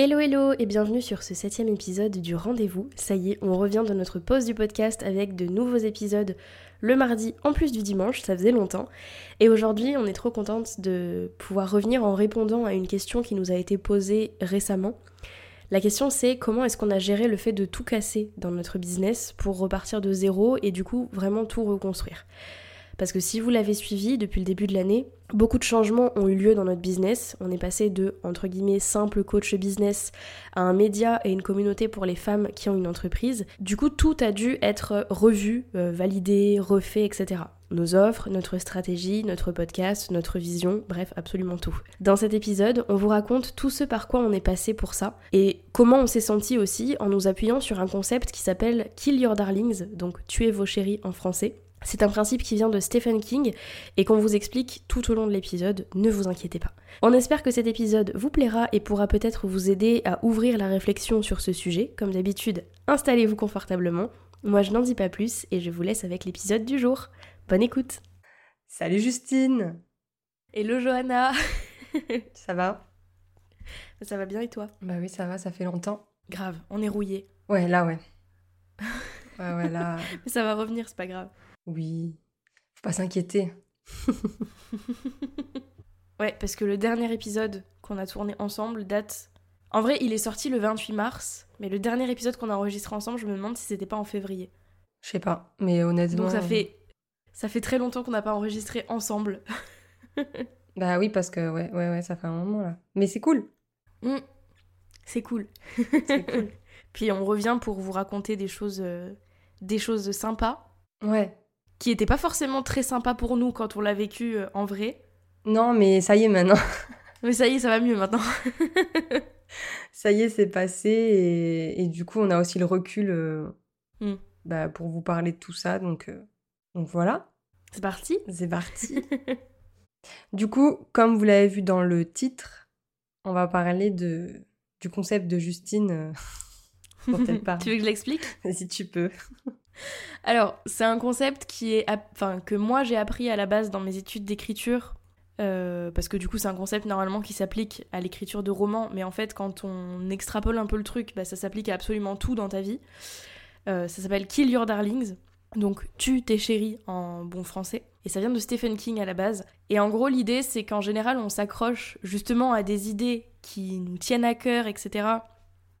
Hello hello et bienvenue sur ce septième épisode du rendez-vous. Ça y est, on revient de notre pause du podcast avec de nouveaux épisodes le mardi en plus du dimanche, ça faisait longtemps. Et aujourd'hui, on est trop contente de pouvoir revenir en répondant à une question qui nous a été posée récemment. La question c'est comment est-ce qu'on a géré le fait de tout casser dans notre business pour repartir de zéro et du coup vraiment tout reconstruire? Parce que si vous l'avez suivi depuis le début de l'année, beaucoup de changements ont eu lieu dans notre business. On est passé de, entre guillemets, simple coach business à un média et une communauté pour les femmes qui ont une entreprise. Du coup, tout a dû être revu, euh, validé, refait, etc. Nos offres, notre stratégie, notre podcast, notre vision, bref, absolument tout. Dans cet épisode, on vous raconte tout ce par quoi on est passé pour ça et comment on s'est senti aussi en nous appuyant sur un concept qui s'appelle Kill Your Darlings, donc tuer vos chéris en français. C'est un principe qui vient de Stephen King et qu'on vous explique tout au long de l'épisode, ne vous inquiétez pas. On espère que cet épisode vous plaira et pourra peut-être vous aider à ouvrir la réflexion sur ce sujet. Comme d'habitude, installez-vous confortablement. Moi je n'en dis pas plus et je vous laisse avec l'épisode du jour. Bonne écoute Salut Justine Hello Johanna Ça va? Ça va bien et toi? Bah oui, ça va, ça fait longtemps. Grave, on est rouillé. Ouais, là, ouais. Ouais, ouais, là. Mais ça va revenir, c'est pas grave. Oui. Faut pas s'inquiéter. Ouais, parce que le dernier épisode qu'on a tourné ensemble date. En vrai, il est sorti le 28 mars, mais le dernier épisode qu'on a enregistré ensemble, je me demande si c'était pas en février. Je sais pas, mais honnêtement. Donc ça fait ça fait très longtemps qu'on n'a pas enregistré ensemble. Bah oui, parce que ouais, ouais, ouais, ça fait un moment là. Mais c'est cool. Mm. C'est cool. C'est cool. Puis on revient pour vous raconter des choses euh, des choses sympas Ouais. Qui étaient pas forcément très sympas pour nous quand on l'a vécu euh, en vrai. Non, mais ça y est maintenant. Mais ça y est, ça va mieux maintenant. ça y est, c'est passé. Et, et du coup, on a aussi le recul euh, Mm. bah, pour vous parler de tout ça. Donc, euh, donc voilà, C'est parti. c'est parti. du coup, comme vous l'avez vu dans le titre, on va parler de, du concept de Justine parle. tu veux que je l'explique? Si tu peux. Alors, c'est un concept qui est, enfin, que moi j'ai appris à la base dans mes études d'écriture, euh, parce que du coup c'est un concept normalement qui s'applique à l'écriture de romans, mais en fait quand on extrapole un peu le truc, bah, ça s'applique à absolument tout dans ta vie. Euh, ça s'appelle Kill Your Darlings, donc tue tes chéris en bon français. Et ça vient de Stephen King à la base. Et en gros l'idée c'est qu'en général on s'accroche justement à des idées qui nous tiennent à cœur, etc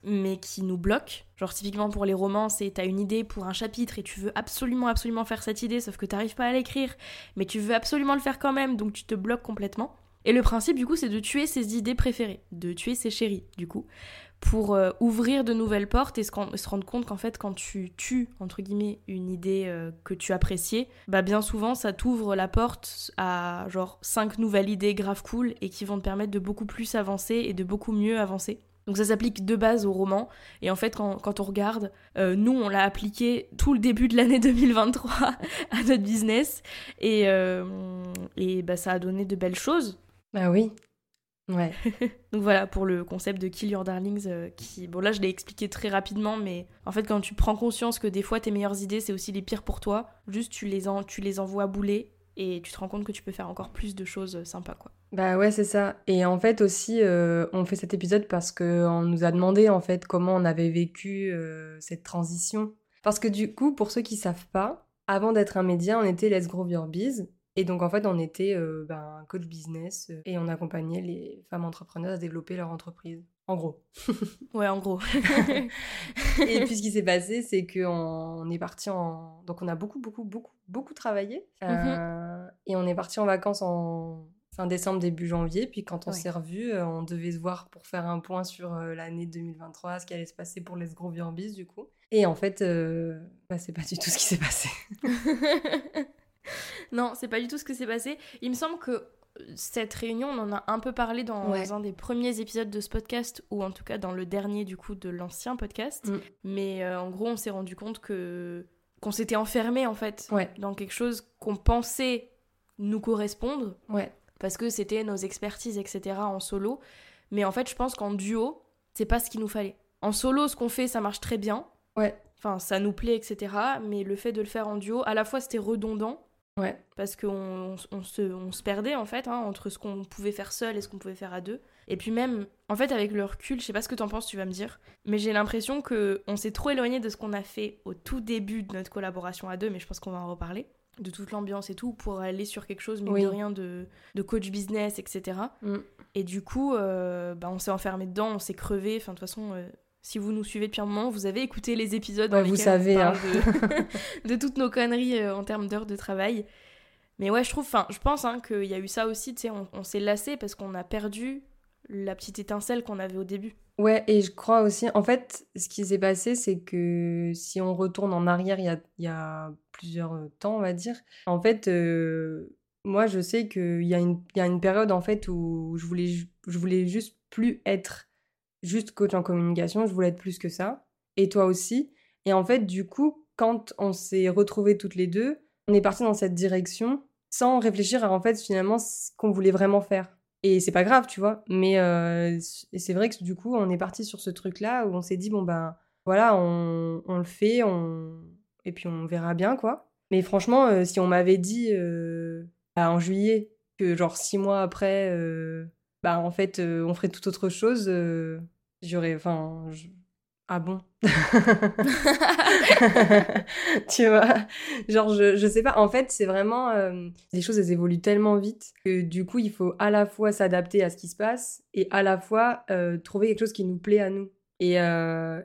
mais qui nous bloquent. Genre typiquement pour les romans, c'est t'as une idée pour un chapitre et tu veux absolument absolument faire cette idée, sauf que t'arrives pas à l'écrire, mais tu veux absolument le faire quand même, donc tu te bloques complètement. Et le principe du coup, c'est de tuer ses idées préférées, de tuer ses chéris du coup, pour euh, ouvrir de nouvelles portes et se, se rendre compte qu'en fait quand tu tues entre guillemets une idée euh, que tu appréciais, bah bien souvent ça t'ouvre la porte à genre cinq nouvelles idées grave cool et qui vont te permettre de beaucoup plus avancer et de beaucoup mieux avancer. Donc ça s'applique de base au roman. Et en fait, quand, quand on regarde, euh, nous, on l'a appliqué tout le début de l'année 2023 à notre business. Et, euh, et bah, ça a donné de belles choses. Bah oui. Ouais. Donc voilà pour le concept de Kill Your Darlings. euh, qui, bon là, je l'ai expliqué très rapidement, mais en fait, quand tu prends conscience que des fois, tes meilleures idées, c'est aussi les pires pour toi, juste tu les, en, tu les envoies bouler et tu te rends compte que tu peux faire encore plus de choses euh, sympas, quoi. Bah ouais, c'est ça. Et en fait aussi, euh, on fait cet épisode parce qu'on nous a demandé en fait comment on avait vécu euh, cette transition. Parce que du coup, pour ceux qui savent pas, avant d'être un média, on était Let's Grow Your Biz. Et donc en fait, on était euh, ben, coach business et on accompagnait les femmes entrepreneurs à développer leur entreprise. En gros. Ouais, en gros. Et puis ce qui s'est passé, c'est qu'on on est parti en... Donc on a beaucoup, beaucoup, beaucoup, beaucoup travaillé. Euh, Et on est parti en vacances en fin décembre, début janvier. Puis quand on Ouais. s'est revus, euh, on devait se voir pour faire un point sur euh, l'année 2023, ce qui allait se passer pour les Groviambis, du coup. Et en fait, euh, bah, c'est pas du tout ce qui s'est passé. non, c'est pas du tout ce que s'est passé. Il me semble que cette réunion, on en a un peu parlé dans Ouais. un des premiers épisodes de ce podcast, ou en tout cas dans le dernier du coup de l'ancien podcast. Mm. Mais euh, en gros, on s'est rendu compte que qu'on s'était enfermé en fait Ouais, dans quelque chose qu'on pensait nous correspondre ouais, parce que c'était nos expertises, etc. en solo. Mais en fait, je pense qu'en duo, c'est pas ce qu'il nous fallait. En solo, ce qu'on fait, ça marche très bien. ouais, Enfin, ça nous plaît, etc. Mais le fait de le faire en duo, à la fois, c'était redondant ouais. parce qu'on on se, on se perdait en fait hein, entre ce qu'on pouvait faire seul et ce qu'on pouvait faire à deux. Et puis même, en fait, avec le recul, je sais pas ce que t'en penses, tu vas me dire, mais j'ai l'impression que on s'est trop éloigné de ce qu'on a fait au tout début de notre collaboration à deux, mais je pense qu'on va en reparler, de toute l'ambiance et tout, pour aller sur quelque chose, Oui. de rien, de, de coach business, etc. Mm. Et du coup, euh, bah, on s'est enfermé dedans, on s'est crevé, enfin de toute façon... euh, si vous nous suivez depuis un moment, vous avez écouté les épisodes dans vous savez, on parle hein. de, de toutes nos conneries euh, en termes d'heures de travail. Mais ouais, je trouve, enfin, je pense hein, qu'il y a eu ça aussi, tu sais, on, on s'est lassé parce qu'on a perdu la petite étincelle qu'on avait au début. Ouais, et je crois aussi, en fait, ce qui s'est passé, c'est que si on retourne en arrière, il y a, il y a plusieurs temps, on va dire, en fait, euh, moi, je sais qu'il y a une, il y a une période, en fait, où je voulais, je voulais juste plus être juste coach en communication, je voulais être plus que ça, et toi aussi. Et en fait, du coup, quand on s'est retrouvés toutes les deux, on est parti dans cette direction sans réfléchir à, en fait, finalement, ce qu'on voulait vraiment faire. Et c'est pas grave, tu vois. Mais euh, c'est vrai que du coup, on est parti sur ce truc-là où on s'est dit, bon, ben voilà, on, on le fait, on... et puis on verra bien, quoi. Mais franchement, euh, si on m'avait dit euh, bah, en juillet que, genre, six mois après, bah, en fait, on ferait tout autre chose, j'aurais. Enfin. Ah bon? Tu vois? Genre, je, je sais pas. En fait, c'est vraiment. les choses, elles évoluent tellement vite que du coup, il faut à la fois s'adapter à ce qui se passe et à la fois trouver quelque chose qui nous plaît à nous. Et,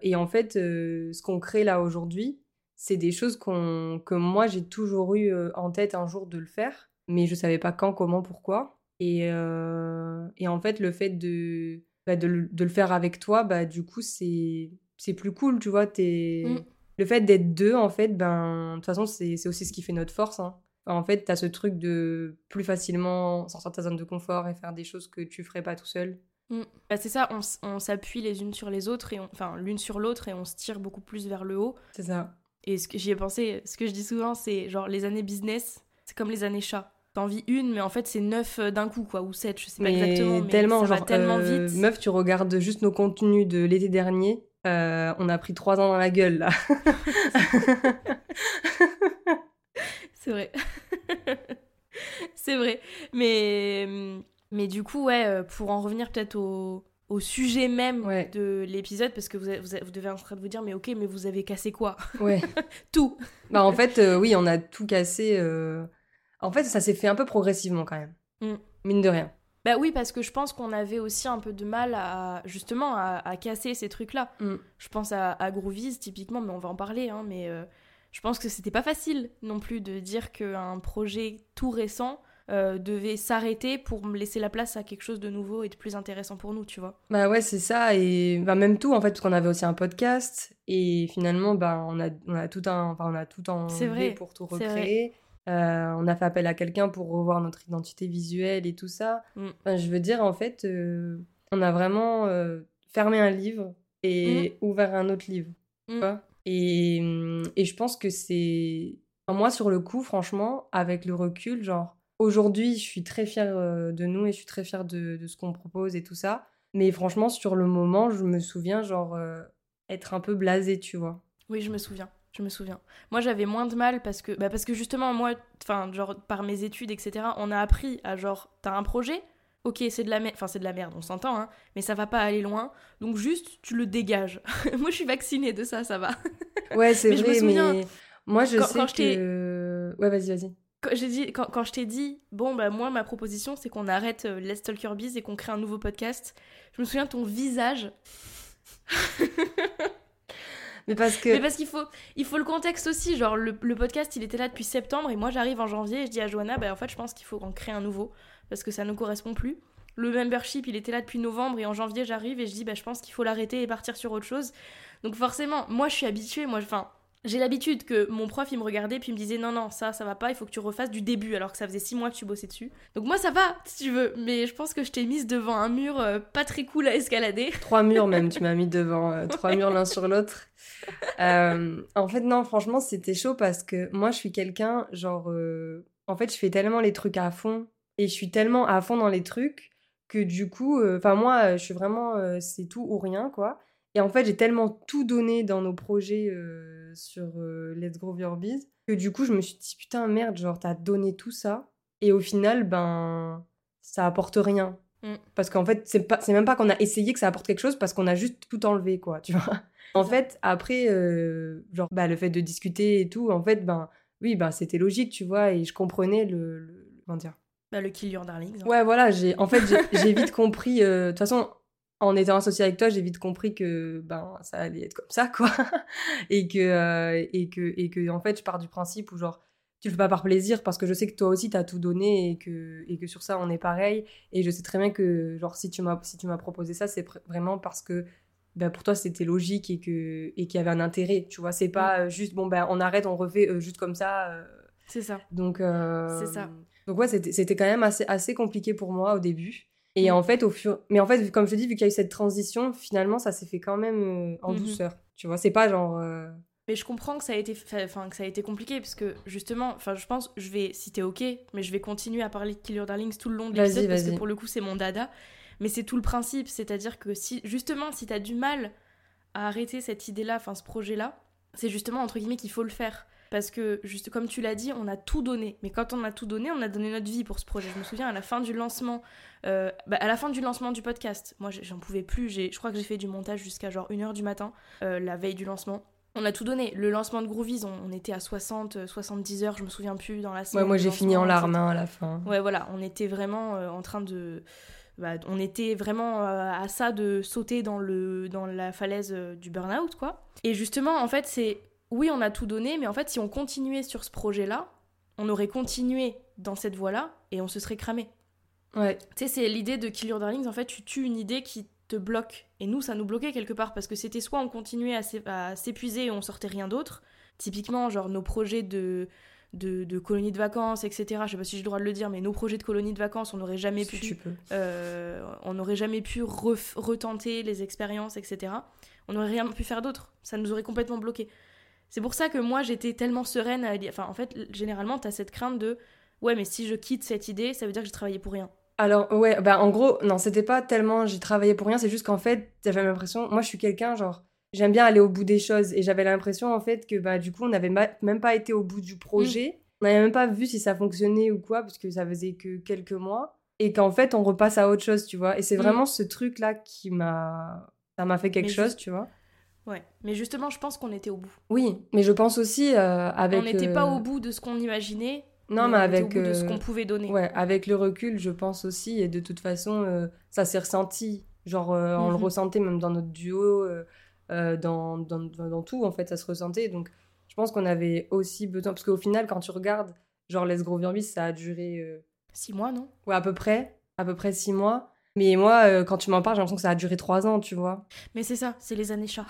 et en fait, ce qu'on crée là aujourd'hui, c'est des choses que moi, j'ai toujours eu en tête un jour de le faire, mais je savais pas quand, comment, pourquoi. Et, euh, et en fait, le fait de, bah, de, le- de le faire avec toi, bah, du coup, c'est, plus cool, tu vois. T'es... Mm. Le fait d'être deux, en fait, ben, de toute façon, c'est, aussi ce qui fait notre force. hein. En fait, t'as ce truc de plus facilement sortir de ta zone de confort et faire des choses que tu ferais pas tout seul. Bah, c'est ça, on s'appuie les unes sur les autres, et on- enfin l'une sur l'autre, et on se tire beaucoup plus vers le haut. C'est ça. Et ce que j'y ai pensé, ce que je dis souvent, c'est genre les années business, c'est comme les années chat. T'en vis une, mais en fait c'est neuf euh, d'un coup, quoi, ou sept, je sais pas Mais exactement, mais tellement, ça genre, va tellement euh, vite. Meuf, tu regardes juste nos contenus de l'été dernier. euh, on a pris trois ans dans la gueule, là. C'est vrai. c'est vrai. Mais, mais du coup, ouais, pour en revenir peut-être au, au sujet même Ouais. de l'épisode, parce que vous, avez- vous, avez- vous devez en train de vous dire, mais ok, mais vous avez cassé quoi? Ouais. Tout Bah, en fait, euh, oui, on a tout cassé. euh, En fait, ça s'est fait un peu progressivement, quand même. Mm. Mine de rien. Bah oui, parce que je pense qu'on avait aussi un peu de mal à, justement, à, à casser ces trucs-là. Mm. Je pense à, à Groovies, typiquement, mais on va en parler, hein, mais euh, je pense que c'était pas facile non plus de dire qu'un projet tout récent euh, devait s'arrêter pour me laisser la place à quelque chose de nouveau et de plus intéressant pour nous, tu vois. Bah ouais, c'est ça. Et bah, même tout, en fait, parce qu'on avait aussi un podcast. Et finalement, bah, on, a, on a tout un, enfin, on a tout C'est enlevé vrai, pour tout recréer. Euh, on a fait appel à quelqu'un pour revoir notre identité visuelle et tout ça. Mm. Enfin, je veux dire, en fait, euh, on a vraiment euh, fermé un livre et ouvert un autre livre. Mm. Et, et je pense que c'est... enfin, moi, sur le coup, franchement, avec le recul, genre, aujourd'hui, je suis très fière de nous et je suis très fière de, de ce qu'on propose et tout ça. Mais franchement, sur le moment, je me souviens, genre, être un peu blasée, tu vois. Oui, je me souviens. Je me souviens. Moi, j'avais moins de mal parce que, bah, parce que justement, moi, enfin, genre, par mes études, etc., on a appris à genre, t'as un projet, ok, c'est de la merde, enfin, c'est de la merde, on s'entend, hein, mais ça va pas aller loin, donc juste, tu le dégages. moi, je suis vaccinée de ça, ça va. Ouais, c'est Mais je me vrai, souviens, mais moi, je quand- sais quand que... Ouais, vas-y, vas-y. Quand, dit, quand, quand je t'ai dit, bon, bah, moi, ma proposition, c'est qu'on arrête euh, Let's Talk Your Biz et qu'on crée un nouveau podcast, je me souviens de ton visage. Mais parce que... Mais parce qu'il faut, il faut le contexte aussi. Genre, le, le podcast, il était là depuis septembre et moi, j'arrive en janvier et je dis à Johanna, bah, en fait, je pense qu'il faut qu'on crée un nouveau. parce que ça ne correspond plus. Le membership, il était là depuis novembre et en janvier, j'arrive et je dis, bah, je pense qu'il faut l'arrêter et partir sur autre chose. Donc forcément, moi, je suis habituée, moi, enfin, j'ai l'habitude que mon prof il me regardait puis il me disait non non ça ça va pas il faut que tu refasses du début alors que ça faisait six mois que tu bossais dessus. Donc moi ça va si tu veux mais je pense que je t'ai mise devant un mur euh, pas très cool à escalader. Trois murs même tu m'as mis devant euh, trois murs l'un sur l'autre. Euh, en fait non franchement c'était chaud parce que moi je suis quelqu'un genre en fait je fais tellement les trucs à fond et je suis tellement à fond dans les trucs que du coup enfin moi je suis vraiment c'est tout ou rien quoi et en fait, j'ai tellement tout donné dans nos projets euh, sur euh, Let's Grow Your Biz que du coup, je me suis dit putain, merde, genre, t'as donné tout ça. Et au final, ben, ça apporte rien. Mm. Parce qu'en fait, c'est, pas, c'est même pas qu'on a essayé que ça apporte quelque chose parce qu'on a juste tout enlevé, quoi, tu vois. En fait, après, euh, genre, bah, le fait de discuter et tout, en fait, ben, oui, ben, c'était logique, tu vois, et je comprenais le. le comment dire bah, Le kill your darling. Ouais, voilà, j'ai, en fait, j'ai, vite compris. De toute façon, en étant associée avec toi, j'ai vite compris que ben ça allait être comme ça quoi et que euh, et que et que en fait, je pars du principe où genre tu le fais pas par plaisir parce que je sais que toi aussi tu as tout donné et que et que sur ça on est pareil et je sais très bien que genre si tu m'as si tu m'as proposé ça, c'est vraiment parce que ben, pour toi c'était logique et que et qu'il y avait un intérêt, tu vois, c'est pas mm. euh, juste bon ben on arrête, on refait euh, juste comme ça. c'est ça. Donc c'est ça. Donc ouais, c'était quand même assez assez compliqué pour moi au début. Et mm. en fait, au fur... Mais en fait, comme je te dis, vu qu'il y a eu cette transition, finalement, ça s'est fait quand même euh, en mm-hmm. douceur. Tu vois, c'est pas genre. Euh, mais je comprends que ça a été, enfin que ça a été compliqué parce que justement, enfin je pense, je vais, si t'es ok, mais je vais continuer à parler de Killer Darlings tout le long de l'épisode parce que pour le coup c'est mon dada. Mais c'est tout le principe, c'est-à-dire que si justement si t'as du mal à arrêter cette idée-là, enfin ce projet-là, c'est justement entre guillemets qu'il faut le faire parce que juste comme tu l'as dit, on a tout donné. Mais quand on a tout donné, on a donné notre vie pour ce projet. Je me souviens à la fin du lancement, euh, bah, à la fin du lancement du podcast, moi j'en pouvais plus. Je crois que j'ai fait du montage jusqu'à genre 1h du matin, euh, la veille du lancement. On a tout donné. Le lancement de Groovies, on, était à 60, 70 heures, je me souviens plus dans la semaine. Ouais, moi j'ai fini en larmes hein, à la fin. Ouais, voilà, on était vraiment euh, en train de. Bah, on était vraiment à ça de sauter dans, le, dans la falaise du burn-out, quoi. Et justement, en fait, c'est oui, on a tout donné, mais en fait, si on continuait sur ce projet-là, on aurait continué dans cette voie-là et on se serait cramé. Ouais. Tu sais, c'est l'idée de Kill Your Darlings, en fait, tu tues une idée qui te bloque. Et nous, ça nous bloquait quelque part parce que c'était soit on continuait à s'épuiser et on sortait rien d'autre. Typiquement, genre nos projets de, de, de colonies de vacances, etc. Je sais pas si j'ai le droit de le dire, mais nos projets de colonies de vacances, on n'aurait jamais pu. Euh, on n'aurait jamais pu retenter les expériences, etc. On n'aurait rien pu faire d'autre. Ça nous aurait complètement bloqué. C'est pour ça que moi j'étais tellement sereine à Enfin, en fait, généralement, t'as cette crainte de ouais, mais si je quitte cette idée, ça veut dire que j'ai travaillé pour rien. Alors, ouais, bah en gros, non, c'était pas tellement j'ai travaillé pour rien, c'est juste qu'en fait, j'avais l'impression, moi je suis quelqu'un, genre, j'aime bien aller au bout des choses et j'avais l'impression en fait que bah du coup, on n'avait même pas été au bout du projet, mm. on n'avait même pas vu si ça fonctionnait ou quoi, parce que ça faisait que quelques mois et qu'en fait, on repasse à autre chose, tu vois. Et c'est mm. vraiment ce truc là qui m'a. Ça m'a fait quelque chose, tu vois. Ouais, mais justement, je pense qu'on était au bout. Oui, mais je pense aussi euh, avec. On n'était pas euh, au bout de ce qu'on imaginait. Non, mais, avec. au bout de ce euh, qu'on pouvait donner. Ouais, avec le recul, je pense aussi, et de toute façon, ça s'est ressenti. Genre, on le mhm. ressentait même dans notre duo, dans, dans, dans, tout, en fait, ça se ressentait. Donc, je pense qu'on avait aussi besoin. Parce qu'au final, quand tu regardes, genre, Les Gros Virbis, ça a duré. Six mois, non? Ouais, à peu près. À peu près six mois. Mais moi, euh, quand tu m'en parles, j'ai l'impression que ça a duré trois ans, tu vois. Mais c'est ça, c'est les années chats.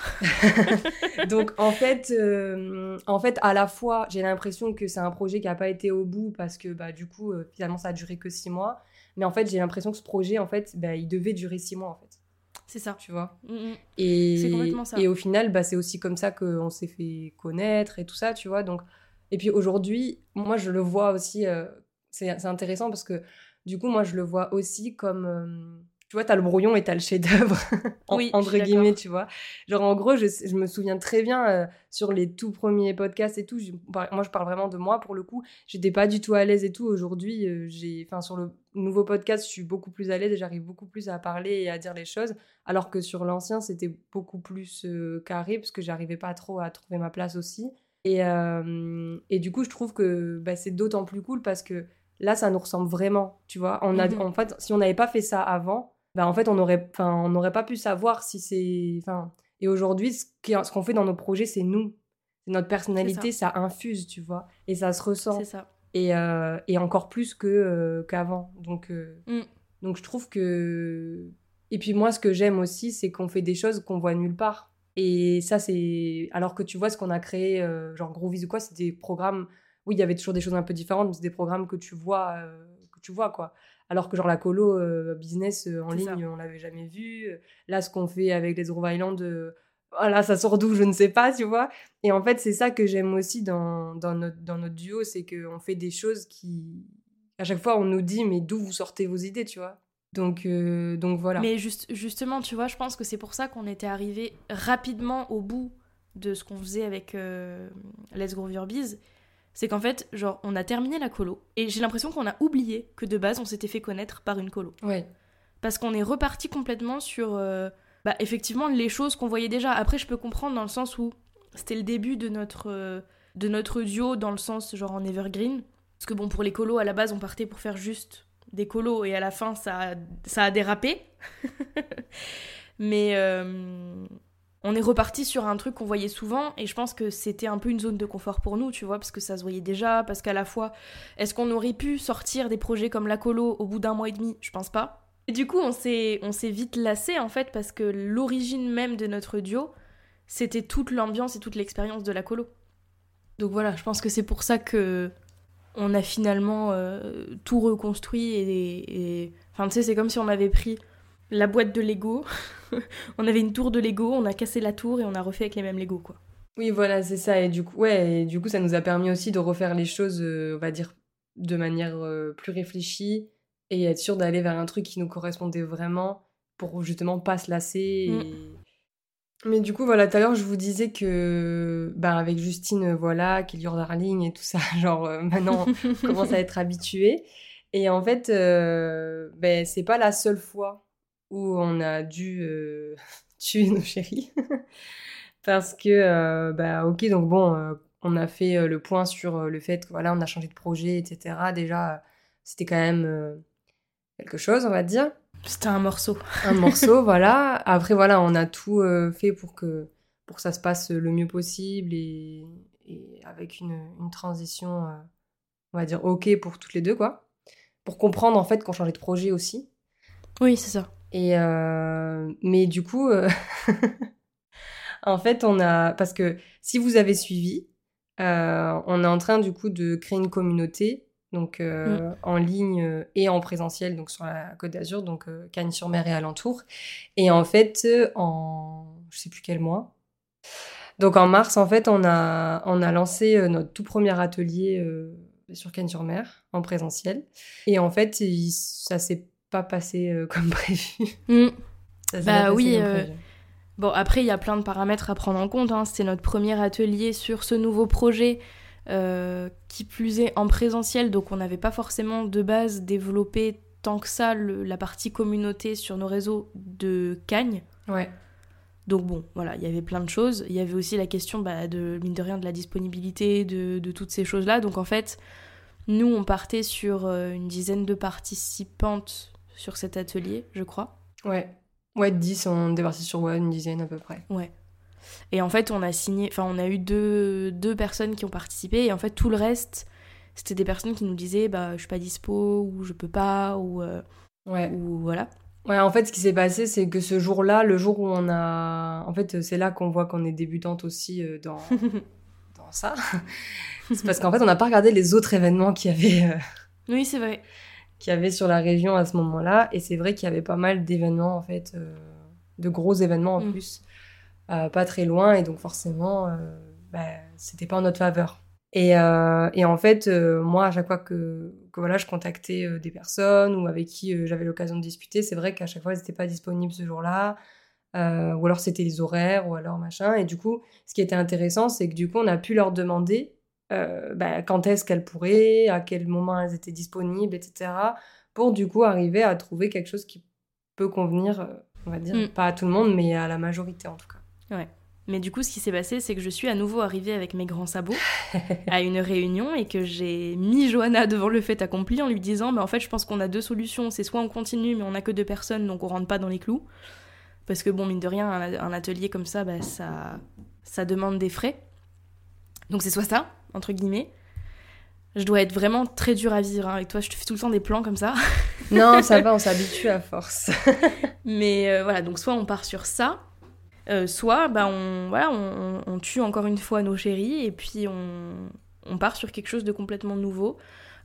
Donc en fait, euh, en fait, à la fois, j'ai l'impression que c'est un projet qui n'a pas été au bout parce que bah du coup, euh, finalement, ça a duré que six mois. Mais en fait, j'ai l'impression que ce projet, en fait, bah, il devait durer six mois, en fait. C'est ça. Tu vois. Mm, mm. Et c'est complètement ça. Et au final, bah, c'est aussi comme ça qu'on s'est fait connaître et tout ça, tu vois. Donc et puis aujourd'hui, moi, je le vois aussi. c'est intéressant parce que du coup, moi, je le vois aussi comme. Euh, tu vois, t'as le brouillon et t'as le chef-d'œuvre, oui, entre guillemets, tu vois. Genre, en gros, je, je me souviens très bien euh, sur les tout premiers podcasts et tout. moi, je parle vraiment de moi pour le coup. J'étais pas du tout à l'aise et tout. Aujourd'hui, euh, j'ai, enfin, sur le nouveau podcast, je suis beaucoup plus à l'aise et j'arrive beaucoup plus à parler et à dire les choses. Alors que sur l'ancien, c'était beaucoup plus carré parce que j'arrivais pas trop à trouver ma place aussi. Et, et du coup, je trouve que bah, c'est d'autant plus cool parce que là, ça nous ressemble vraiment, tu vois. On a, mhm. En fait, si on n'avait pas fait ça avant, ben, en fait, on n'aurait on n'aurait pas pu savoir si c'est... Enfin, et aujourd'hui, ce qu'on fait dans nos projets, c'est nous. C'est notre personnalité, ça. infuse, tu vois. Et ça se ressent. C'est ça. et, euh, et encore plus que euh, qu'avant. Donc, euh, Mm. donc je trouve que. Et puis moi, ce que j'aime aussi, c'est qu'on fait des choses qu'on voit nulle part. Et ça, c'est. Alors que tu vois, ce qu'on a créé, genre Groovies ou quoi, c'est des programmes. Oui, il y avait toujours des choses un peu différentes, mais c'est des programmes que tu vois, euh, que tu vois quoi. Alors que genre la colo euh, business euh, en ligne, ça. on l'avait jamais vu. Là, ce qu'on fait avec les Rove Island, voilà, ça sort d'où, je ne sais pas, tu vois. Et en fait, c'est ça que j'aime aussi dans, dans, notre, dans notre duo, c'est qu'on fait des choses qui... À chaque fois, on nous dit, mais d'où vous sortez vos idées, tu vois. Donc, euh, donc voilà. Mais juste, justement, tu vois, je pense que c'est pour ça qu'on était arrivé rapidement au bout de ce qu'on faisait avec euh, Let's Grow Your Biz. C'est qu'en fait, genre, on a terminé la colo et j'ai l'impression qu'on a oublié que de base, on s'était fait connaître par une colo. Ouais. Parce qu'on est reparti complètement sur, euh, bah, effectivement, les choses qu'on voyait déjà. Après, je peux comprendre dans le sens où c'était le début de notre, euh, de notre duo, dans le sens, genre, en evergreen. Parce que bon, pour les colos, à la base, on partait pour faire juste des colos et à la fin, ça a, ça a dérapé. Mais euh, on est reparti sur un truc qu'on voyait souvent et je pense que c'était un peu une zone de confort pour nous, tu vois, parce que ça se voyait déjà, parce qu'à la fois, est-ce qu'on aurait pu sortir des projets comme la colo au bout d'un mois et demi? Je pense pas. Et du coup, on s'est, vite lassé en fait parce que l'origine même de notre duo, c'était toute l'ambiance et toute l'expérience de la colo. Donc voilà, je pense que c'est pour ça que on a finalement euh, tout reconstruit et, et- enfin tu sais, c'est comme si on avait pris la boîte de Lego, on avait une tour de Lego, on a cassé la tour et on a refait avec les mêmes Lego quoi. Oui, voilà, c'est ça. Et du coup, ouais, et du coup, ça nous a permis aussi de refaire les choses, euh, on va dire, de manière euh, plus réfléchie et être sûr d'aller vers un truc qui nous correspondait vraiment pour justement pas se lasser. Mm. Mais du coup, voilà, tout à l'heure, je vous disais que, bah, avec Justine, euh, voilà, Kill Your Darling et tout ça, genre, euh, maintenant, on commence à être habitué. Et en fait, ben, c'est pas la seule fois où on a dû euh, tuer nos chéris. Parce que, euh, bah, ok, donc bon, euh, on a fait le point sur le fait que, voilà, on a changé de projet, etc. Déjà, c'était quand même quelque chose, on va dire. C'était un morceau. Un morceau, voilà. Après, voilà, on a tout fait pour que, pour que ça se passe le mieux possible et, et avec une, une transition, on va dire, ok pour toutes les deux, quoi. Pour comprendre, en fait, qu'on changeait de projet aussi. Oui, c'est ça. Et euh, mais du coup, euh, en fait, on a parce que si vous avez suivi, euh, on est en train du coup de créer une communauté donc euh, en ligne euh, et en présentiel donc sur la Côte d'Azur donc euh, Cagnes-sur-Mer et alentour. Et en fait, en je sais plus quel mois. Donc en mars, en fait, on a on a lancé notre tout premier atelier sur Cagnes-sur-Mer en présentiel. Et en fait, il- ça s'est pas passé euh, comme prévu. Mm. Ça s'est Bah oui, euh. Bon, après, il y a plein de paramètres à prendre en compte. hein. C'était notre premier atelier sur ce nouveau projet, euh, qui plus est en présentiel, donc on n'avait pas forcément de base développé tant que ça le- la partie communauté sur nos réseaux de Cagnes. Ouais. Donc bon, voilà, il y avait plein de choses. Il y avait aussi la question, bah, de, mine de rien, de la disponibilité, de, de toutes ces choses-là. Donc en fait, nous, on partait sur une dizaine de participantes sur cet atelier, je crois. Ouais. Ouais, 10, on est parti sur ouais, une dizaine à peu près. Ouais. Et en fait, on a signé, enfin, on a eu deux, deux personnes qui ont participé, et en fait, tout le reste, c'était des personnes qui nous disaient, bah, je suis pas dispo, ou je peux pas, ou, euh, Ouais. ou voilà. Ouais, en fait, ce qui s'est passé, c'est que ce jour-là, le jour où on a. En fait, c'est là qu'on voit qu'on est débutante aussi euh, dans, dans ça. c'est parce qu'en fait, on n'a pas regardé les autres événements qu'il y avait. euh, Oui, c'est vrai. Qu'il y avait sur la région à ce moment-là. Et c'est vrai qu'il y avait pas mal d'événements, en fait, euh, de gros événements en Mm. plus, euh, pas très loin. Et donc, forcément, euh, bah, c'était pas en notre faveur. Et, et en fait, moi, à chaque fois que, que voilà, je contactais des personnes ou avec qui j'avais l'occasion de discuter, c'est vrai qu'à chaque fois, ils n'étaient pas disponibles ce jour-là. Euh, ou alors c'était les horaires, ou alors machin. Et du coup, ce qui était intéressant, c'est que du coup, on a pu leur demander euh, bah, quand est-ce qu'elles pourraient, à quel moment elles étaient disponibles, etc. Pour du coup arriver à trouver quelque chose qui peut convenir, euh, on va dire, Mm. pas à tout le monde, mais à la majorité en tout cas. Mais du coup, ce qui s'est passé, c'est que je suis à nouveau arrivée avec mes grands sabots à une réunion et que j'ai mis Johanna devant le fait accompli en lui disant Mais en fait, je pense qu'on a deux solutions. C'est soit on continue, mais on n'a que deux personnes, donc on rentre pas dans les clous. Parce que, bon, mine de rien, un, un atelier comme ça, bah, ça, ça demande des frais. Donc c'est soit ça, entre guillemets. Je dois être vraiment très dur à vivre hein. avec toi. Je te fais tout le temps des plans comme ça. non, ça va, on s'habitue à force. Mais euh, voilà, donc soit on part sur ça, euh, soit bah, on, voilà, on, tue encore une fois nos chéris et puis on, part sur quelque chose de complètement nouveau.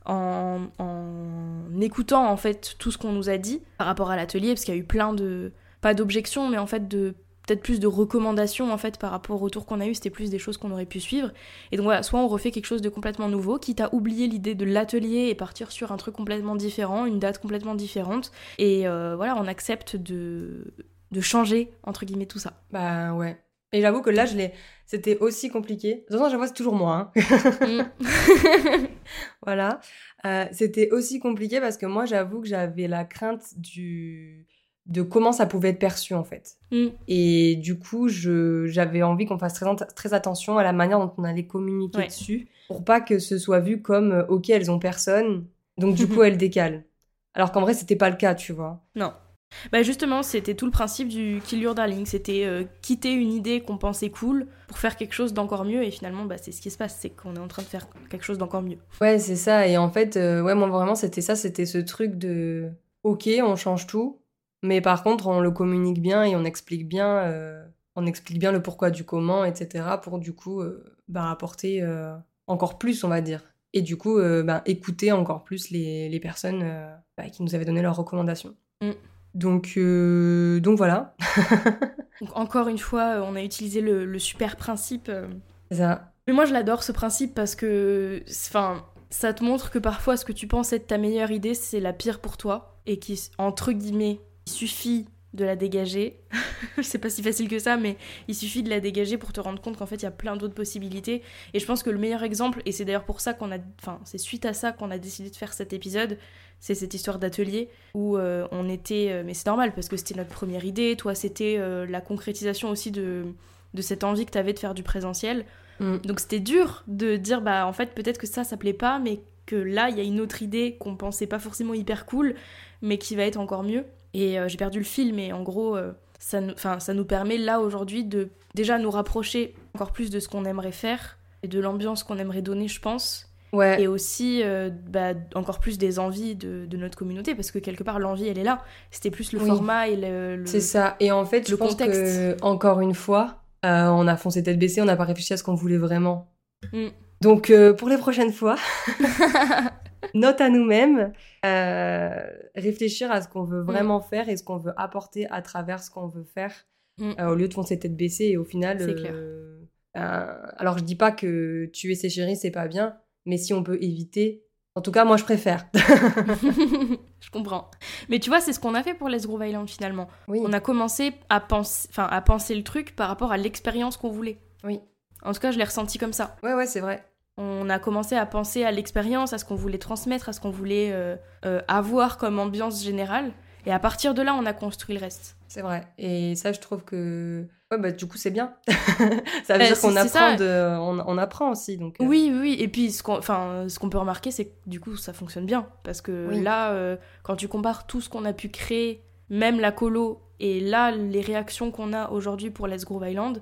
En, en écoutant en fait tout ce qu'on nous a dit par rapport à l'atelier, parce qu'il y a eu plein de, pas d'objections, mais en fait de peut-être plus de recommandations en fait par rapport au retour qu'on a eu, c'était plus des choses qu'on aurait pu suivre. Et donc voilà, soit on refait quelque chose de complètement nouveau, quitte à oublier l'idée de l'atelier et partir sur un truc complètement différent, une date complètement différente. Et euh, voilà, on accepte de, de changer entre guillemets tout ça. Bah ouais. Et j'avoue que là, je l'ai. C'était aussi compliqué. De toute façon, j'avoue, c'est toujours moi. Hein. Mm. voilà. Euh, c'était aussi compliqué parce que moi, j'avoue que j'avais la crainte du de comment ça pouvait être perçu en fait. Mm. Et du coup, j'avais envie qu'on fasse très, très, attention à la manière dont on allait communiquer dessus pour pas que ce soit vu comme euh, ok elles ont personne, donc du coup elles décalent. Alors qu'en vrai c'était pas le cas, tu vois. Non. Bah justement, c'était tout le principe du Kill Your Darling, c'était euh, quitter une idée qu'on pensait cool pour faire quelque chose d'encore mieux et finalement bah, c'est ce qui se passe, c'est qu'on est en train de faire quelque chose d'encore mieux. Ouais, c'est ça et en fait euh, ouais moi vraiment c'était ça, c'était ce truc de OK, on change tout, mais par contre, on le communique bien et on explique bien, euh, on explique bien le pourquoi du comment, etc. pour du coup euh, bah, apporter euh, encore plus, on va dire. Et du coup, bah, écouter encore plus les, les personnes bah, qui nous avaient donné leurs recommandations. Mm. Donc, donc voilà. donc encore une fois, on a utilisé le, le super principe. Ça. Mais moi, je l'adore ce principe parce que, enfin, ça te montre que parfois, ce que tu penses être ta meilleure idée, c'est la pire pour toi et qui, entre guillemets, il suffit de la dégager. c'est pas si facile que ça, mais il suffit de la dégager pour te rendre compte qu'en fait il y a plein d'autres possibilités. Et je pense que le meilleur exemple, et c'est d'ailleurs pour ça qu'on a, enfin c'est suite à ça qu'on a décidé de faire cet épisode, c'est cette histoire d'atelier où euh, on était, euh, mais c'est normal parce que c'était notre première idée. Toi, c'était euh, la concrétisation aussi de de cette envie que tu avais de faire du présentiel. Mm. Donc c'était dur de dire bah en fait peut-être que ça ça plaît pas, mais que là il y a une autre idée qu'on pensait pas forcément hyper cool, mais qui va être encore mieux. Et euh, j'ai perdu le fil, mais en gros, euh, ça, ça nous permet là aujourd'hui de déjà nous rapprocher encore plus de ce qu'on aimerait faire et de l'ambiance qu'on aimerait donner, je pense. Ouais. Et aussi euh, bah, encore plus des envies de, de, notre communauté, parce que quelque part l'envie elle est là. C'était plus le format et le. C'est ça. Et en fait, je pense que encore une fois, on a foncé tête baissée, on n'a pas réfléchi à ce qu'on voulait vraiment. Mm. Donc pour les prochaines fois, note à nous-mêmes, euh, réfléchir à ce qu'on veut vraiment faire et ce qu'on veut apporter à travers ce qu'on veut faire, mm. euh, au lieu de foncer tête baissée et au final. Euh, alors je dis pas que tuer ses chéris c'est pas bien, mais si on peut éviter, en tout cas moi je préfère. je comprends. Mais tu vois, c'est ce qu'on a fait pour Les Groove Island finalement. Oui. On a commencé à penser, enfin à penser le truc par rapport à l'expérience qu'on voulait. Oui. En tout cas, je l'ai ressenti comme ça. Ouais, ouais, c'est vrai on a commencé à penser à l'expérience, à ce qu'on voulait transmettre, à ce qu'on voulait euh, euh, avoir comme ambiance générale. Et à partir de là, on a construit le reste. C'est vrai. Et ça, je trouve que. Ouais, bah, du coup, c'est bien. ça veut dire qu'on apprend, on, apprend aussi. Donc, euh. Oui, oui. Et puis, ce qu'on, peut remarquer, c'est que du coup, ça fonctionne bien. Parce que là, quand tu compares tout ce qu'on a pu créer, même la colo, et là, les réactions qu'on a aujourd'hui pour Let's Groove Island,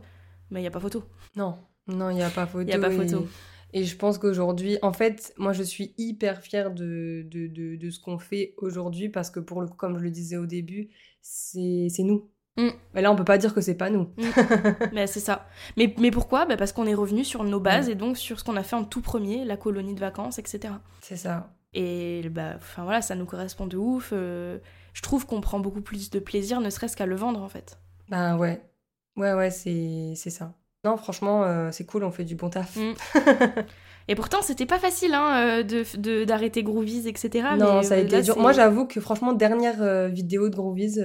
mais il n'y a pas photo. Non, non, il n'y a pas photo. Il n'y a pas photo. Et je pense qu'aujourd'hui, en fait, moi je suis hyper fière de, de, de, ce qu'on fait aujourd'hui parce que pour le coup, comme je le disais au début, c'est nous. Mm. Mais là, on peut pas dire que c'est pas nous. Mm. mais c'est ça. Mais, mais pourquoi? Bah Parce qu'on est revenu sur nos bases et donc sur ce qu'on a fait en tout premier, la colonie de vacances, etc. C'est ça. Et bah, enfin voilà, ça nous correspond de ouf. Euh, je trouve qu'on prend beaucoup plus de plaisir, ne serait-ce qu'à le vendre en fait. Ben ouais. Ouais, ouais, c'est ça. Non, franchement, euh, c'est cool, on fait du bon taf. Mm. Et pourtant, c'était pas facile hein, euh, de d'arrêter Groovies, etc. Non, ça a euh, été dur. Moi, j'avoue que franchement, dernière vidéo de Groovies,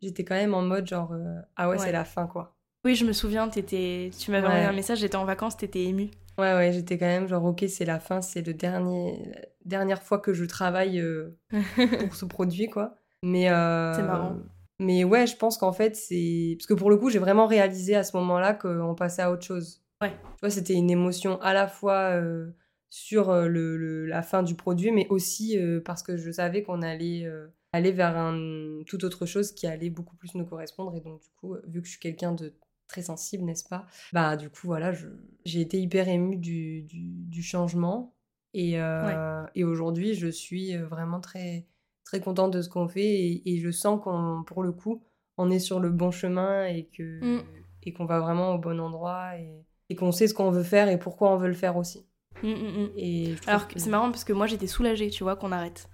j'étais quand même en mode genre ah ouais, c'est la fin quoi. Oui, je me souviens, étais... tu m'avais envoyé un message, j'étais en vacances, t'étais émue. Ouais, ouais, j'étais quand même genre ok, c'est la fin, c'est le dernier dernière fois que je travaille pour ce produit quoi. Mais c'est marrant. Mais ouais, je pense qu'en fait, c'est. Parce que pour le coup, j'ai vraiment réalisé à ce moment-là qu'on passait à autre chose. Ouais. Tu vois, c'était une émotion à la fois euh, sur euh, le, la fin du produit, mais aussi euh, parce que je savais qu'on allait aller vers un, toute autre chose qui allait beaucoup plus nous correspondre. Et donc, du coup, vu que je suis quelqu'un de très sensible, n'est-ce pas? Bah, du coup, voilà, j'ai été hyper émue du, du, du changement. Et, et aujourd'hui, je suis vraiment très, très contente de ce qu'on fait et, et je sens qu'on, pour le coup, on est sur le bon chemin et que mm. et qu'on va vraiment au bon endroit et, et qu'on sait ce qu'on veut faire et pourquoi on veut le faire aussi. Mm, mm, et Alors c'est marrant parce que moi j'étais soulagée, tu vois, qu'on arrête.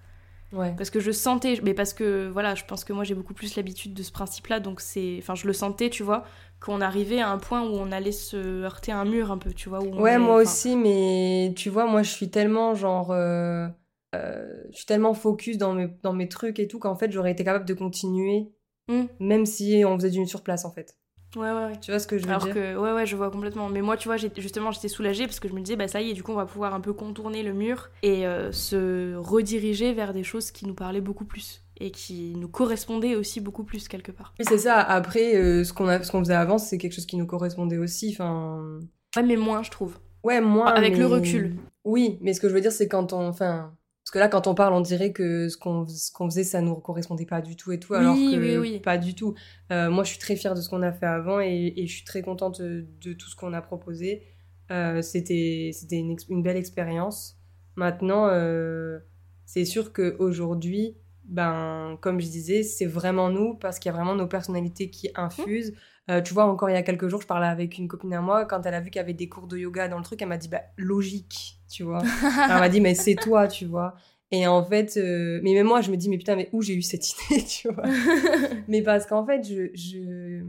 Ouais. Parce que je sentais, mais parce que voilà, je pense que moi j'ai beaucoup plus l'habitude de ce principe-là, donc c'est, enfin je le sentais, tu vois, qu'on arrivait à un point où on allait se heurter à un mur un peu, tu vois. Où ouais, moi aussi, mais tu vois, moi je suis tellement genre, euh, euh, je suis tellement focus dans mes dans mes trucs et tout qu'en fait j'aurais été capable de continuer, mm. même si on faisait du sur place en fait. Ouais, ouais, ouais. Tu vois ce que je veux Alors dire que, ouais, ouais, je vois complètement. Mais moi, tu vois, justement, j'étais soulagée parce que je me disais, bah ça y est, du coup, on va pouvoir un peu contourner le mur et euh, se rediriger vers des choses qui nous parlaient beaucoup plus et qui nous correspondaient aussi beaucoup plus quelque part. Oui, c'est ça. Après, euh, ce qu'on faisait avant, c'est quelque chose qui nous correspondait aussi. Enfin. Ouais, mais moins, je trouve. Ouais, moins. Avec le recul. Oui, mais ce que je veux dire, c'est quand on. Enfin, que là, quand on parle, on dirait que ce qu'on qu'on faisait, ça nous correspondait pas du tout et tout, alors que pas du tout. Euh, moi, je suis très fière de ce qu'on a fait avant et, je suis très contente de tout ce qu'on a proposé. Euh, c'était c'était une, une, belle expérience. Maintenant, euh, c'est sûr qu'aujourd'hui, ben, comme je disais, c'est vraiment nous parce qu'il y a vraiment nos personnalités qui infusent. Euh, tu vois, encore il y a quelques jours, je parlais avec une copine à moi. Quand elle a vu qu'il y avait des cours de yoga dans le truc, elle m'a dit, bah, logique, tu vois. elle m'a dit, mais c'est toi, tu vois. Et en fait, euh, mais même moi, je me dis, mais putain, mais où j'ai eu cette idée, tu vois. mais parce qu'en fait, je, je,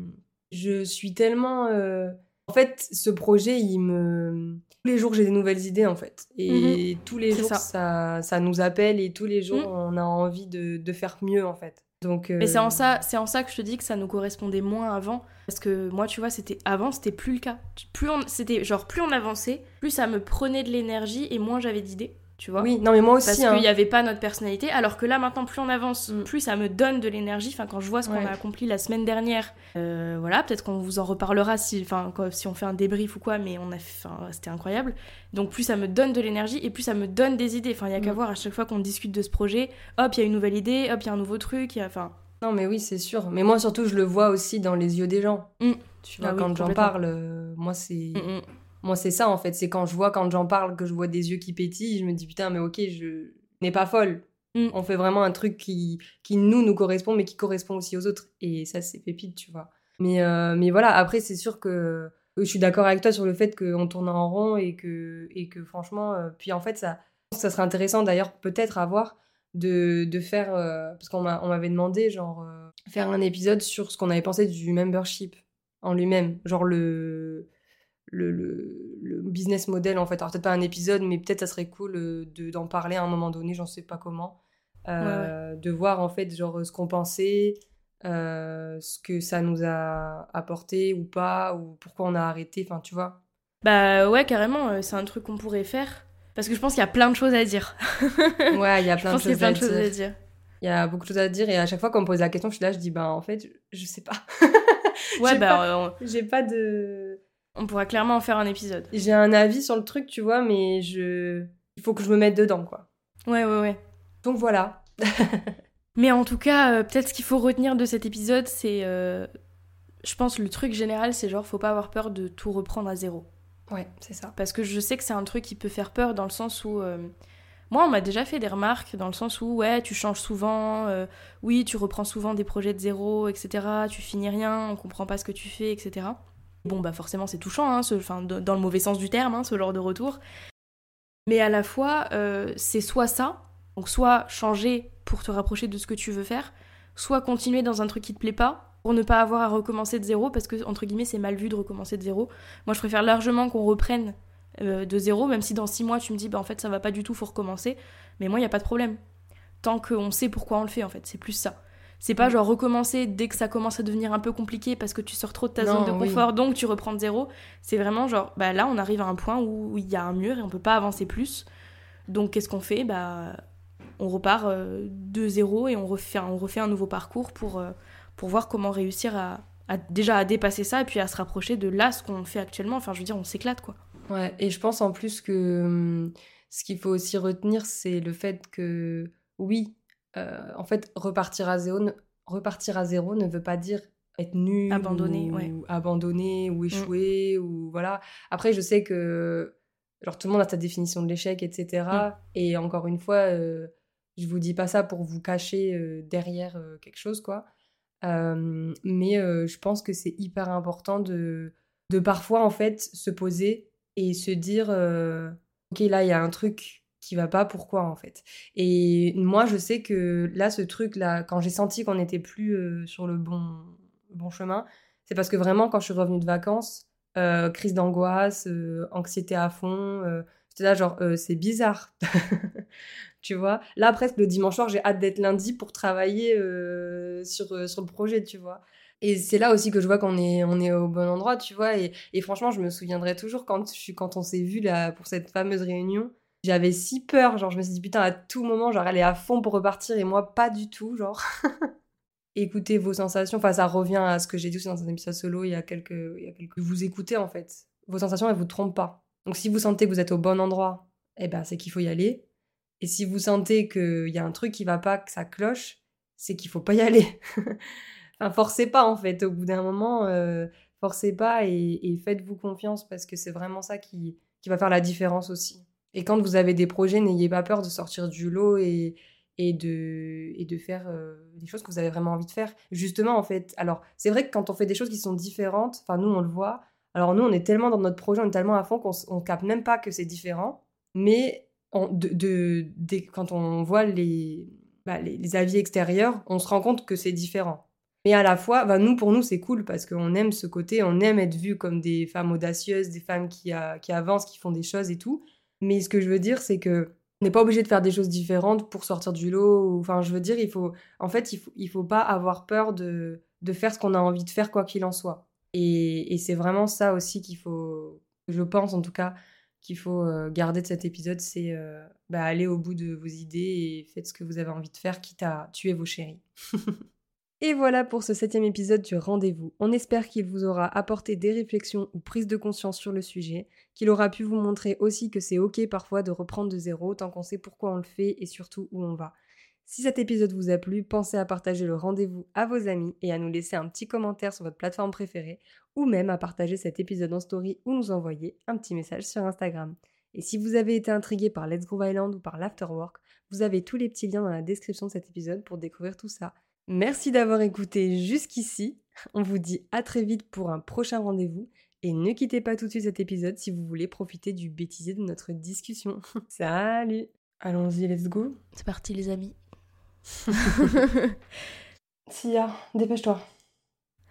je suis tellement. Euh, en fait, ce projet, il me. Tous les jours, j'ai des nouvelles idées, en fait. Et mhm. tous les jours, ça. ça. nous appelle et tous les jours, mhm. on a envie de, de faire mieux, en fait. Donc, Mais c'est en, ça, c'est en ça que je te dis que ça nous correspondait moins avant. Parce que moi, tu vois, c'était avant, c'était plus le cas. Plus on, c'était genre plus on avançait, plus ça me prenait de l'énergie et moins j'avais d'idées. Tu vois oui, non mais moi aussi. Parce qu'il n'y hein. avait pas notre personnalité. Alors que là, maintenant, plus on avance, mm. plus ça me donne de l'énergie. Enfin, quand je vois ce qu'on a accompli la semaine dernière, euh, voilà, peut-être qu'on vous en reparlera si, enfin, si on fait un débrief ou quoi, mais on a, c'était incroyable. Donc plus ça me donne de l'énergie et plus ça me donne des idées. Enfin, il y a qu'à mm. voir à chaque fois qu'on discute de ce projet, hop, il y a une nouvelle idée, hop, il y a un nouveau truc, enfin. Non, mais oui, c'est sûr. Mais moi, surtout, je le vois aussi dans les yeux des gens. Mm. Tu vois, ah quand j'en parle, euh, moi, c'est. Mm, mm. Moi, c'est ça, en fait. C'est quand je vois, quand j'en parle, que je vois des yeux qui pétillent, je me dis, putain, mais ok, je n'ai pas folle. On fait vraiment un truc qui, qui nous, nous correspond, mais qui correspond aussi aux autres. Et ça, c'est pépite, tu vois. Mais, euh, mais voilà, après, c'est sûr que je suis d'accord avec toi sur le fait qu'on tourne en rond et que, et que franchement, euh, puis en fait, ça, ça serait intéressant d'ailleurs peut-être à voir de, de faire, euh, parce qu'on m'avait demandé, genre, euh, faire un épisode sur ce qu'on avait pensé du membership en lui-même, genre le, le, le, business model en fait. Alors peut-être pas un épisode, mais peut-être ça serait cool euh, de, d'en parler à un moment donné, j'en sais pas comment. De voir en fait, genre, ce qu'on pensait, ce que ça nous a apporté ou pas, ou pourquoi on a arrêté, enfin, tu vois. Bah ouais, carrément, c'est un truc qu'on pourrait faire. Parce que je pense qu'il y a plein de choses à dire. ouais, il y a plein, de, choses plein de choses à dire. Il y a beaucoup de choses à dire et à chaque fois qu'on me pose la question, je suis là, je dis bah en fait, je, sais pas. ouais, bah j'ai pas de. On pourra clairement en faire un épisode. J'ai un avis sur le truc, tu vois, mais je. Il faut que je me mette dedans, quoi. Ouais, ouais, ouais. Donc voilà. mais en tout cas, euh, peut-être ce qu'il faut retenir de cet épisode, c'est. Euh, je pense le truc général, c'est genre, faut pas avoir peur de tout reprendre à zéro. Ouais, c'est ça. Parce que je sais que c'est un truc qui peut faire peur dans le sens où. Euh, moi, on m'a déjà fait des remarques dans le sens où, ouais, tu changes souvent, euh, oui, tu reprends souvent des projets de zéro, etc. Tu finis rien, on comprend pas ce que tu fais, etc. Bon, bah forcément, c'est touchant, hein, ce, dans le mauvais sens du terme, hein, ce genre de retour. Mais à la fois, euh, c'est soit ça, donc soit changer pour te rapprocher de ce que tu veux faire, soit continuer dans un truc qui te plaît pas, pour ne pas avoir à recommencer de zéro, parce que, entre guillemets, c'est mal vu de recommencer de zéro. Moi, je préfère largement qu'on reprenne euh, de zéro, même si dans six mois, tu me dis, bah en fait, ça va pas du tout, faut recommencer. Mais moi, il n'y a pas de problème. Tant qu'on sait pourquoi on le fait, en fait, c'est plus ça. C'est pas mm. genre recommencer dès que ça commence à devenir un peu compliqué parce que tu sors trop de ta zone de confort, donc tu reprends de zéro. C'est vraiment genre, bah là, on arrive à un point où il y a un mur et on peut pas avancer plus. Donc, qu'est-ce qu'on fait? Bah, on repart euh, de zéro et on refait, on refait un nouveau parcours pour. Euh, pour voir comment réussir à, déjà à dépasser ça et puis à se rapprocher de là ce qu'on fait actuellement. Enfin, je veux dire, on s'éclate quoi. Ouais, et je pense en plus que hum, ce qu'il faut aussi retenir, c'est le fait que oui, euh, en fait, repartir à zéro, repartir à zéro ne veut pas dire être nul, abandonné, ou, abandonné ou mm. échouer ou voilà. Après, je sais que Genre tout le monde a sa définition de l'échec, etc. Et encore une fois, euh, je vous dis pas ça pour vous cacher euh, derrière euh, quelque chose, quoi. Mais je pense que c'est hyper important de, de parfois, en fait, se poser et se dire, ok, là, il y a un truc qui va pas, pourquoi, en fait. Et moi, je sais que là, ce truc-là, quand j'ai senti qu'on n'était plus sur le bon, bon chemin, c'est parce que vraiment, quand je suis revenue de vacances, crise d'angoisse, anxiété à fond, J'étais là, genre, euh, c'est bizarre. tu vois? Là, presque le dimanche soir, j'ai hâte d'être lundi pour travailler euh, sur, euh, sur le projet, tu vois? Et c'est là aussi que je vois qu'on est, on est au bon endroit, tu vois? Et, et franchement, je me souviendrai toujours quand, je, quand on s'est vu là, pour cette fameuse réunion. J'avais si peur, genre, je me suis dit, putain, à tout moment, genre, elle à fond pour repartir et moi, pas du tout, genre. Écoutez vos sensations, enfin, ça revient à ce que j'ai dit aussi dans un épisode solo il y a quelques. Il y a quelques... Vous écoutez, en fait. Vos sensations, elles vous trompent pas donc si vous sentez que vous êtes au bon endroit, eh ben c'est qu'il faut y aller. Et si vous sentez qu'il y a un truc qui va pas, que ça cloche, c'est qu'il faut pas y aller. enfin, forcez pas en fait. Au bout d'un moment, euh, forcez pas et, faites-vous confiance parce que c'est vraiment ça qui, qui va faire la différence aussi. Et quand vous avez des projets, n'ayez pas peur de sortir du lot et, de, faire euh, des choses que vous avez vraiment envie de faire. Justement, en fait, alors c'est vrai que quand on fait des choses qui sont différentes, enfin nous on le voit, alors nous, on est tellement dans notre projet, on est tellement à fond qu'on ne capte même pas que c'est différent. Mais quand on voit bah, les, avis extérieurs, on se rend compte que c'est différent. Mais à la fois, bah, nous, pour nous, c'est cool parce qu'on aime ce côté, on aime être vu comme des femmes audacieuses, des femmes qui avancent, qui font des choses et tout. Mais ce que je veux dire, c'est que on n'est pas obligé de faire des choses différentes pour sortir du lot. Enfin, je veux dire, il faut, en fait, il faut, il faut pas avoir peur de, de faire ce qu'on a envie de faire, quoi qu'il en soit. Et, c'est vraiment ça aussi qu'il faut, je pense en tout cas, qu'il faut euh, garder de cet épisode, c'est euh, bah, aller au bout de vos idées et faites ce que vous avez envie de faire, quitte à tuer vos chéris. et voilà pour ce septième épisode du rendez-vous. On espère qu'il vous aura apporté des réflexions ou prises de conscience sur le sujet, qu'il aura pu vous montrer aussi que c'est ok parfois de reprendre de zéro tant qu'on sait pourquoi on le fait et surtout où on va. Si cet épisode vous a plu, pensez à partager le rendez-vous à vos amis et à nous laisser un petit commentaire sur votre plateforme préférée ou même à partager cet épisode en story ou nous envoyer un petit message sur Instagram. Et si vous avez été intrigué par Let's Groove Island ou par l'Afterwork, vous avez tous les petits liens dans la description de cet épisode pour découvrir tout ça. Merci d'avoir écouté jusqu'ici. On vous dit à très vite pour un prochain rendez-vous et ne quittez pas tout de suite cet épisode si vous voulez profiter du bêtisier de notre discussion. Salut Allons-y, let's go. C'est parti les amis. Sia, dépêche-toi.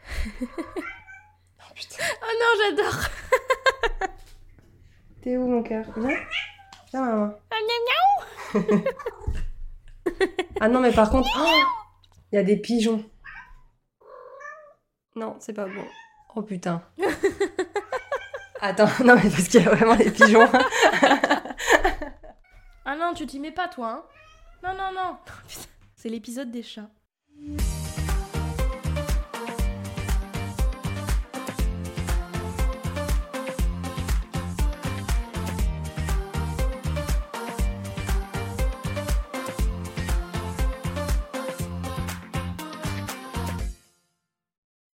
oh putain. Oh non, j'adore. T'es où mon cœur? Viens. Viens maman. Oh, ah non mais par contre, il y a des pigeons. Non, c'est pas bon. Oh putain. Attends, non mais parce qu'il y a vraiment des pigeons. ah non, tu t'y mets pas toi. Hein non, non, non. C'est l'épisode des chats.